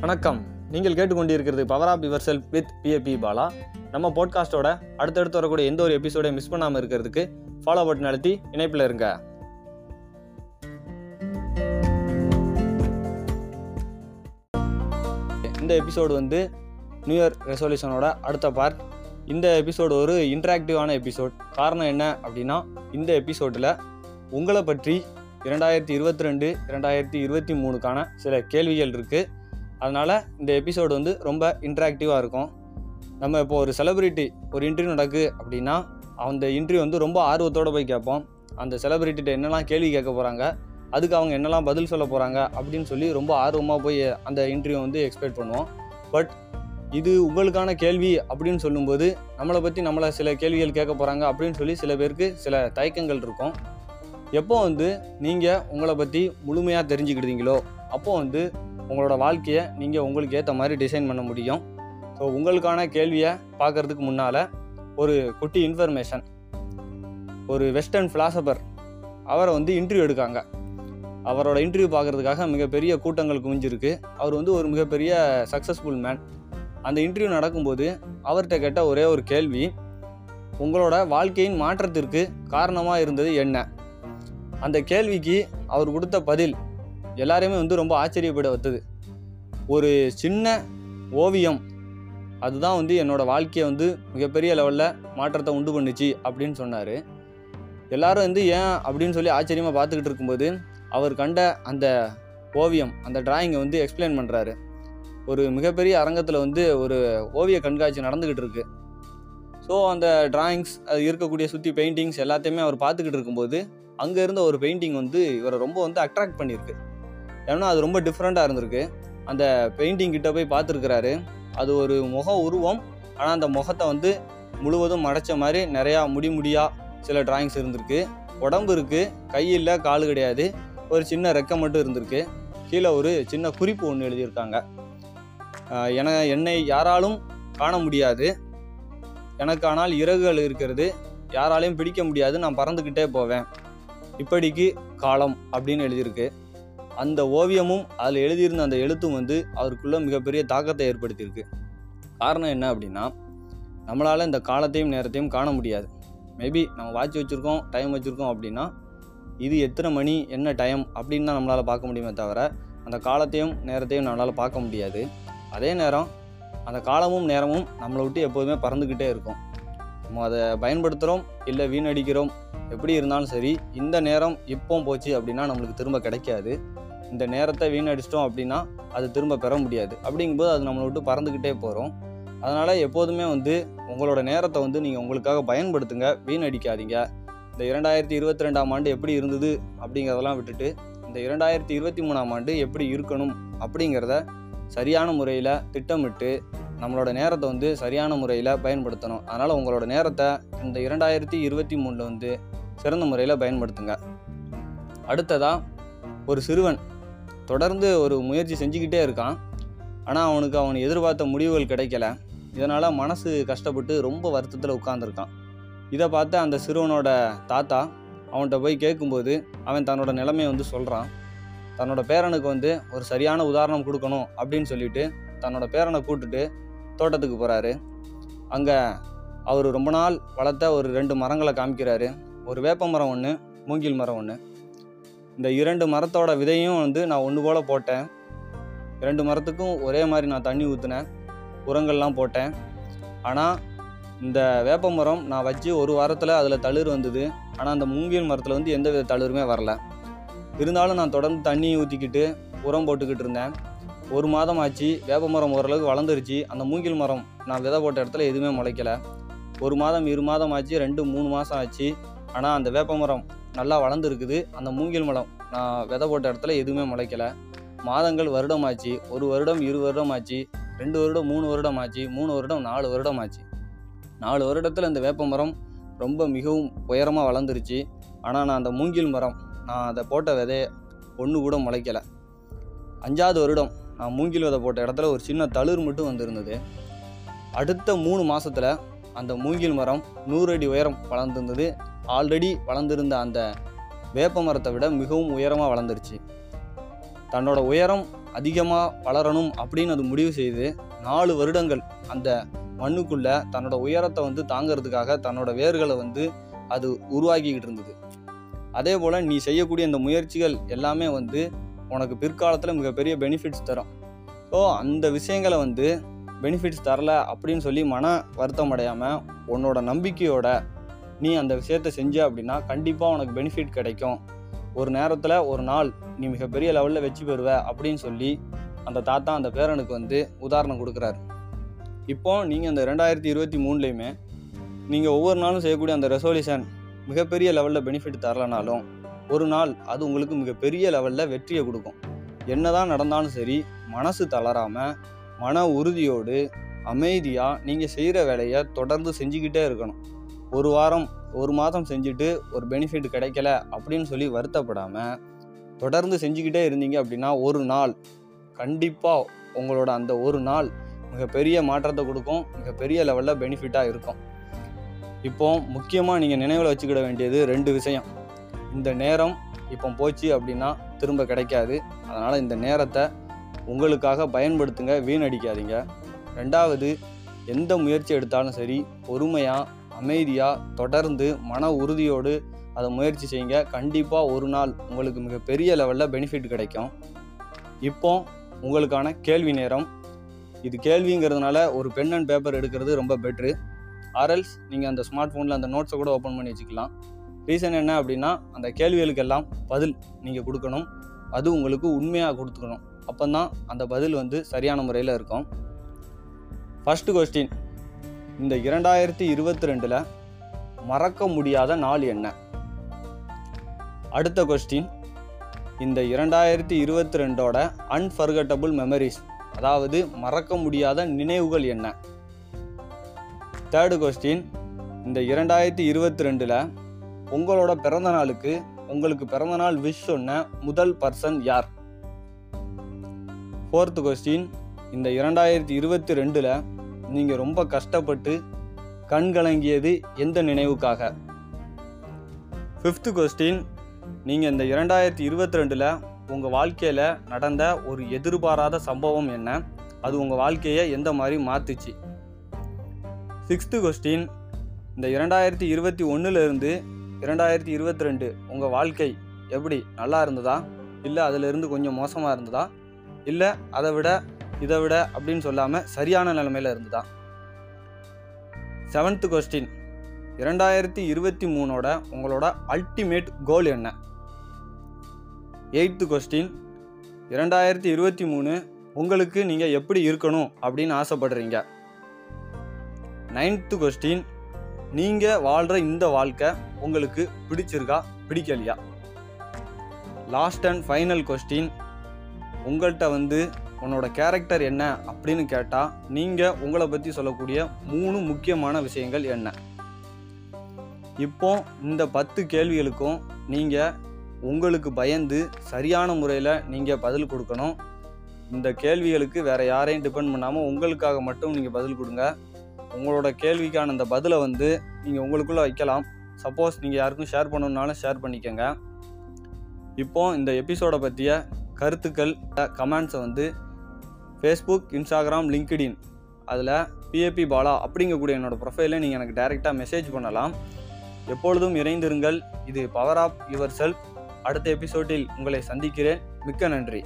வணக்கம். நீங்கள் கேட்டுக்கொண்டிருக்கிறது power of yourself with PAB Bala நம்ம போட்காஸ்ட்டோட அடுத்தடுத்து வரக்கூடிய எந்த ஒரு எபிசோடையும் மிஸ் பண்ணாமல் இருக்கிறதுக்கு ஃபாலோ பட்டன் அழுத்தி இணைப்பில் இருங்க. இந்த எபிசோடு வந்து நியூ இயர் ரெசல்யூஷனோட அடுத்த பார்ட் இந்த எபிசோடு ஒரு இன்ட்ராக்டிவான எபிசோட் காரணம் என்ன அப்படின்னா இந்த எபிசோடில் உங்களை பற்றி இரண்டாயிரத்தி இருபத்தி ரெண்டு இரண்டாயிரத்தி இருபத்தி மூணுக்கான சில கேள்விகள் இருக்குது அதனால் இந்த எபிசோடு வந்து ரொம்ப இன்ட்ராக்டிவாக இருக்கும். நம்ம இப்போ ஒரு செலிப்ரிட்டி ஒரு இன்டர்வியூ நடக்கு அப்படின்னா அந்த இன்டர்வியூ வந்து ரொம்ப ஆர்வத்தோடு போய் கேட்போம். அந்த செலிப்ரிட்டிகிட்ட என்னெல்லாம் கேள்வி கேட்க போகிறாங்க அதுக்கு அவங்க என்னெல்லாம் பதில் சொல்ல போகிறாங்க அப்படின்னு சொல்லி ரொம்ப ஆர்வமாக போய் அந்த இன்டர்வியூ வந்து எக்ஸ்பெக்ட் பண்ணுவோம். பட் இது உங்களுக்கான கேள்வி அப்படின்னு சொல்லும்போது நம்மளை பற்றி நம்மளை சில கேள்விகள் கேட்க போகிறாங்க அப்படின்னு சொல்லி சில பேருக்கு சில தயக்கங்கள் இருக்கும். எப்போ வந்து நீங்கள் உங்களை பற்றி முழுமையாக தெரிஞ்சுக்கிட்டீங்களோ அப்போது வந்து உங்களோட வாழ்க்கையை நீங்கள் உங்களுக்கு ஏற்ற மாதிரி டிசைன் பண்ண முடியும். ஸோ உங்களுக்கான கேள்வியை பார்க்கறதுக்கு முன்னால் ஒரு குட்டி இன்ஃபர்மேஷன் ஒரு வெஸ்டர்ன் ஃபிலாசபர் அவரை வந்து இன்டர்வியூ எடுக்காங்க. அவரோட இன்டர்வியூ பார்க்கறதுக்காக மிகப்பெரிய கூட்டங்கள் குவிஞ்சிருக்கு. அவர் வந்து ஒரு மிகப்பெரிய சக்ஸஸ்ஃபுல் மேன் அந்த இன்டர்வியூ நடக்கும்போது அவர்கிட்ட கேட்ட ஒரே ஒரு கேள்வி உங்களோட வாழ்க்கையின் மாற்றத்திற்கு காரணமாக இருந்தது என்ன? அந்த கேள்விக்கு அவர் கொடுத்த பதில் எல்லாரையுமே வந்து ரொம்ப ஆச்சரியப்பட வைத்தது. ஒரு சின்ன ஓவியம். அதுதான் வந்து என்னோடய வாழ்க்கையை வந்து மிகப்பெரிய லெவலில் மாற்றத்தை உண்டு பண்ணுச்சு அப்படின்னு சொன்னார். எல்லாரும் வந்து ஏன் அப்படின்னு சொல்லி ஆச்சரியமாக பார்த்துக்கிட்டு இருக்கும்போது அவர் கண்ட அந்த ஓவியம் அந்த டிராயிங்கை வந்து எக்ஸ்பிளைன் பண்ணுறாரு ஒரு மிகப்பெரிய அரங்கத்தில் வந்து ஒரு ஓவிய கண்காட்சி நடந்துக்கிட்டு இருக்கு. ஸோ அந்த டிராயிங்ஸ் அது இருக்கக்கூடிய சுற்றி பெயிண்டிங்ஸ் எல்லாத்தையுமே அவர் பார்த்துக்கிட்டு இருக்கும்போது அங்கே இருந்த ஒரு பெயிண்டிங் வந்து இவரை ரொம்ப வந்து அட்ராக்ட் பண்ணியிருக்கு. ஏன்னா அது ரொம்ப டிஃப்ரெண்ட்டாக இருந்திருக்கு. அந்த பெயிண்டிங் கிட்ட போய் பார்த்துருக்குறாரு. அது ஒரு முக உருவம். ஆனால் அந்த முகத்தை வந்து முழுவதும் மறைச்ச மாதிரி நிறையா முடி முடியாக சில டிராயிங்ஸ் இருந்திருக்கு. உடம்பு இருக்குது கை இல்லை கால் கிடையாது. ஒரு சின்ன ரெக்கம் மட்டும் இருந்திருக்கு. கீழே ஒரு சின்ன குறிப்பு ஒன்று எழுதியிருக்காங்க. என என்னை யாராலும் காண முடியாது. எனக்கு ஆனால் இறகுகள் இருக்கிறது. யாராலையும் பிடிக்க முடியாது. நான் பறந்துக்கிட்டே போவேன். இப்படிக்கு காலம் அப்படின்னு எழுதியிருக்கு. அந்த ஓவியமும் அதில் எழுதியிருந்த அந்த எழுத்தும் வந்து அவருக்குள்ளே மிகப்பெரிய தாக்கத்தை ஏற்படுத்தியிருக்கு. காரணம் என்ன அப்படின்னா நம்மளால் இந்த காலத்தையும் நேரத்தையும் காண முடியாது. மேபி நம்ம வாட்ச் வச்சுருக்கோம் டைம் வச்சுருக்கோம் அப்படின்னா இது எத்தனை மணி என்ன டைம் அப்படின்னு தான் நம்மளால் பார்க்க முடியுமே தவிர அந்த காலத்தையும் நேரத்தையும் நம்மளால் பார்க்க முடியாது. அதே நேரம் அந்த காலமும் நேரமும் நம்மளை விட்டு எப்போதுமே பறந்துக்கிட்டே இருக்கும். நம்ம அதை பயன்படுத்துகிறோம் இல்லை வீணடிக்கிறோம் எப்படி இருந்தாலும் சரி இந்த நேரம் இப்போ போச்சு அப்படின்னா நம்மளுக்கு திரும்ப கிடைக்காது. இந்த நேரத்தை வீணடிச்சிட்டோம் அப்படின்னா அது திரும்ப பெற முடியாது. அப்படிங்கும்போது அது நம்மளை விட்டு பறந்துக்கிட்டே போகிறோம் அதனால் எப்போதுமே வந்து உங்களோட நேரத்தை வந்து நீங்கள் உங்களுக்காக பயன்படுத்துங்க. வீணடிக்காதீங்க. இந்த இரண்டாயிரத்தி இருபத்தி ரெண்டாம் ஆண்டு எப்படி இருந்தது அப்படிங்கிறதெல்லாம் விட்டுட்டு இந்த இரண்டாயிரத்தி இருபத்தி மூணாம் ஆண்டு எப்படி இருக்கணும் அப்படிங்கிறத சரியான முறையில் திட்டமிட்டு நம்மளோட நேரத்தை வந்து சரியான முறையில் பயன்படுத்தணும். அதனால் உங்களோட நேரத்தை இந்த இரண்டாயிரத்தி இருபத்தி மூணில் வந்து சிறந்த முறையில் பயன்படுத்துங்க. அடுத்ததாக ஒரு சிறுவன். தொடர்ந்து ஒரு முயற்சி செஞ்சுக்கிட்டே இருக்கான். ஆனால் அவனுக்கு அவன் எதிர்பார்த்த முடிவுகள் கிடைக்கல. இதனால் மனசு கஷ்டப்பட்டு ரொம்ப வருத்தத்தில் உட்காந்துருக்கான் இதை பார்த்து அந்த சிறுவனோட தாத்தா அவன்கிட்ட போய் கேட்கும்போது அவன் தன்னோட நிலைமையை வந்து சொல்கிறான் தன்னோட பேரனுக்கு வந்து ஒரு சரியான உதாரணம் கொடுக்கணும் அப்படின்னு சொல்லிட்டு தன்னோட பேரனை கூட்டுட்டு தோட்டத்துக்கு போகிறாரு அங்கே அவர் ரொம்ப நாள் வளர்த்த ஒரு ரெண்டு மரங்களை காமிக்கிறாரு. ஒரு வேப்ப மரம் ஒன்று மூங்கில் மரம் ஒன்று இந்த இரண்டு மரத்தோட விதையும் வந்து நான் ஒன்று போல் போட்டேன். இரண்டு மரத்துக்கும் ஒரே மாதிரி நான் தண்ணி ஊற்றினேன் உரங்கள்லாம் போட்டேன். ஆனால் இந்த வேப்ப மரம் நான் வச்சு ஒரு வாரத்தில் அதில் தளிர் வந்தது. ஆனால் அந்த மூங்கில் மரத்தில் வந்து எந்த வித தளிருமே வரல. இருந்தாலும் நான் தொடர்ந்து தண்ணி ஊற்றிக்கிட்டு உரம் போட்டுக்கிட்டு இருந்தேன். ஒரு மாதம் ஆச்சு வேப்ப மரம் ஓரளவுக்கு வளர்ந்துருச்சு. அந்த மூங்கில் மரம் நான் விதை போட்ட இடத்துல எதுவுமே முளைக்கல. ஒரு மாதம் இரு மாதம் ஆச்சு ரெண்டு மூணு மாதம் ஆச்சு. ஆனால் அந்த வேப்ப மரம் நல்லா வளர்ந்துருக்குது. அந்த மூங்கில் மரம் நான் விதை போட்ட இடத்துல எதுவுமே முளைக்கல. மாதங்கள் வருடம் ஆச்சு ஒரு வருடம் இரு வருடம் ஆச்சு ரெண்டு வருடம் மூணு வருடம் ஆச்சு மூணு வருடம் நாலு வருடம் ஆச்சு நாலு வருடத்தில் இந்த வேப்ப மரம் ரொம்ப மிகவும் உயரமாக வளர்ந்துருச்சு. ஆனால் நான் அந்த மூங்கில் மரம் நான் அதை போட்ட விதைய ஒன்று கூட முளைக்கலை. அஞ்சாவது வருடம் நான் மூங்கில் விதை போட்ட இடத்துல ஒரு சின்ன தளிர் மட்டும் வந்திருந்தது. அடுத்த மூணு மாதத்தில் அந்த மூங்கில் மரம் நூறு அடி உயரம் வளர்ந்துருந்தது. ஆல்ரெடி வளர்ந்திருந்த அந்த வேப்ப மரத்தை விட மிகவும் உயரமாக வளர்ந்துருச்சு. தன்னோட உயரம் அதிகமாக வளரணும் அப்படின்னு அது முடிவு செய்து நாலு வருடங்கள் அந்த மண்ணுக்குள்ளே தன்னோட உயரத்தை வந்து தாங்கிறதுக்காக தன்னோட வேர்களை வந்து அது உருவாக்கிக்கிட்டு இருந்தது. அதே போல் நீ செய்யக்கூடிய இந்த முயற்சிகள் எல்லாமே வந்து உனக்கு பிற்காலத்தில் மிகப்பெரிய பெனிஃபிட்ஸ் தரும். ஸோ அந்த விஷயங்களை வந்து பெனிஃபிட்ஸ் தரல அப்படின்னு சொல்லி மன வருத்தம் அடையாமல் உன்னோட நம்பிக்கையோட நீ அந்த விஷயத்தை செஞ்ச அப்படின்னா கண்டிப்பாக உனக்கு பெனிஃபிட் கிடைக்கும். ஒரு நேரத்தில் ஒரு நாள் நீ மிகப்பெரிய லெவலில் வச்சு பெறுவ அப்படின்னு சொல்லி அந்த தாத்தா அந்த பேரனுக்கு வந்து உதாரணம் கொடுக்குறாரு. இப்போ நீங்கள் அந்த ரெண்டாயிரத்தி இருபத்தி மூணுலேயுமே நீங்கள் ஒவ்வொரு நாளும் செய்யக்கூடிய அந்த ரெசல்யூஷன் மிகப்பெரிய லெவலில் பெனிஃபிட் தரலனாலும் ஒரு நாள் அது உங்களுக்கு மிகப்பெரிய லெவலில் வெற்றியை கொடுக்கும். என்னதான் நடந்தாலும் சரி மனசு தளராமல் மன உறுதியோடு அமைதியாக நீங்கள் செய்கிற வேலையை தொடர்ந்து செஞ்சுக்கிட்டே இருக்கணும். ஒரு வாரம் ஒரு மாதம் செஞ்சுட்டு ஒரு பெனிஃபிட் கிடைக்கல அப்படின்னு சொல்லி வருத்தப்படாமல் தொடர்ந்து செஞ்சுக்கிட்டே இருந்தீங்க அப்படின்னா ஒரு நாள் கண்டிப்பாக உங்களோட அந்த ஒரு நாள் மிகப்பெரிய மாற்றத்தை கொடுக்கும் மிகப்பெரிய லெவலில் பெனிஃபிட்டாக இருக்கும். இப்போ முக்கியமாக நீங்கள் நினைவில் வச்சுக்கிட வேண்டியது ரெண்டு விஷயம். இந்த நேரம் இப்போ போச்சு அப்படின்னா திரும்ப கிடைக்காது. அதனால் இந்த நேரத்தை உங்களுக்காக பயன்படுத்துங்க வீணடிக்காதீங்க ரெண்டாவது எந்த முயற்சி எடுத்தாலும் சரி பொறுமையாக அமைதியாக தொடர்ந்து மன உறுதியோடு அதை முயற்சி செய்யுங்க. கண்டிப்பாக ஒரு நாள் உங்களுக்கு மிகப்பெரிய லெவலில் பெனிஃபிட் கிடைக்கும். இப்போ உங்களுக்கான கேள்வி நேரம். இது கேள்விங்கிறதுனால ஒரு பென் அண்ட் பேப்பர் எடுக்கிறது ரொம்ப பெட்ரு ஆர்எல்ஸ் நீங்கள் அந்த ஸ்மார்ட் ஃபோனில் அந்த நோட்ஸை கூட ஓப்பன் பண்ணி வச்சுக்கலாம். ரீசன் என்ன அப்படின்னா அந்த கேள்விகளுக்கெல்லாம் பதில் நீங்கள் கொடுக்கணும். அது உங்களுக்கு உண்மையாக கொடுத்துக்கணும். அப்போ தான் அந்த பதில் வந்து சரியான முறையில் இருக்கும். ஃபஸ்ட்டு கொஸ்டின் இந்த இரண்டாயிரத்தி இருபத்தி ரெண்டில் மறக்க முடியாத நாள் என்ன? அடுத்த கொஸ்டின் இந்த இரண்டாயிரத்தி இருபத்தி ரெண்டோட அன்ஃபர்கட்டபுள் மெமரிஸ் அதாவது மறக்க முடியாத நினைவுகள் என்ன? தேர்டு கொஸ்டின் இந்த இரண்டாயிரத்தி இருபத்தி ரெண்டில் உங்களோட பிறந்த நாளுக்கு உங்களுக்கு பிறந்தநாள் விஷ் சொன்ன முதல் பர்சன் யார்? ஃபோர்த்து கொஸ்டின் இந்த இரண்டாயிரத்தி இருபத்தி ரெண்டில் நீங்கள் ரொம்ப கஷ்டப்பட்டு கண்கலங்கியது எந்த நினைவுக்காக? ஃபிஃப்த்து கொஸ்டின் நீங்கள் இந்த இரண்டாயிரத்தி இருபத்தி ரெண்டில் உங்கள் வாழ்க்கையில் நடந்த ஒரு எதிர்பாராத சம்பவம் என்ன? அது உங்கள் வாழ்க்கையை எந்த மாதிரி மாற்றுச்சு சிக்ஸ்த்து கொஸ்டின் இந்த இரண்டாயிரத்தி இருபத்தி ஒன்றுலேருந்து இரண்டாயிரத்தி இருபத்தி ரெண்டு உங்கள் வாழ்க்கை எப்படி? நல்லா இருந்ததா? இல்லை அதிலிருந்து கொஞ்சம் மோசமாக இருந்ததா? இல்லை அதை விட இதை விட அப்படின்னு சொல்லாமல் சரியான நிலைமையில் இருந்ததா செவன்த்து கொஸ்டின் இரண்டாயிரத்தி இருபத்தி மூணோட உங்களோட அல்டிமேட் கோல் என்ன? எயித்து கொஸ்டின் இரண்டாயிரத்தி இருபத்தி மூணு உங்களுக்கு நீங்கள் எப்படி இருக்கணும் அப்படின்னு ஆசைப்படுறீங்க? நைன்த்து கொஸ்டின் நீங்கள் வாழ்கிற இந்த வாழ்க்கை உங்களுக்கு பிடிச்சிருக்கா பிடிக்கலையா? லாஸ்ட் அண்ட் ஃபைனல் கொஸ்டின் உங்கள்கிட்ட வந்து உன்னோட கேரக்டர் என்ன அப்படின்னு கேட்டால் நீங்கள் உங்களை பற்றி சொல்லக்கூடிய மூணு முக்கியமான விஷயங்கள் என்ன? இப்போ இந்த பத்து கேள்விகளுக்கும் நீங்கள் உங்களுக்கு பயந்து சரியான முறையில் நீங்கள் பதில் கொடுக்கணும். இந்த கேள்விகளுக்கு வேறு யாரையும் டிபெண்ட் பண்ணாமல் உங்களுக்காக மட்டும் நீங்கள் பதில் கொடுங்க. உங்களோட கேள்விக்கான அந்த பதிலை வந்து நீங்கள் உங்களுக்குள்ளே வைக்கலாம். சப்போஸ் நீங்கள் யாருக்கும் ஷேர் பண்ணணுன்னாலும் ஷேர் பண்ணிக்கோங்க. இப்போ இந்த எபிசோடை பற்றிய கருத்துக்கள் கமெண்ட்ஸை வந்து ஃபேஸ்புக் இன்ஸ்டாகிராம் லிங்க்டின் அதில் பிஏபி பாலா அப்படிங்கக்கூடிய என்னோட ப்ரொஃபைலில் நீங்கள் எனக்கு டைரெக்டாக மெசேஜ் பண்ணலாம். எப்பொழுதும் இணைந்திருங்கள். இது பவர் ஆப் யுவர் செல்ஃப் அடுத்த எபிசோடில் உங்களை சந்திக்கிறேன். மிக்க நன்றி.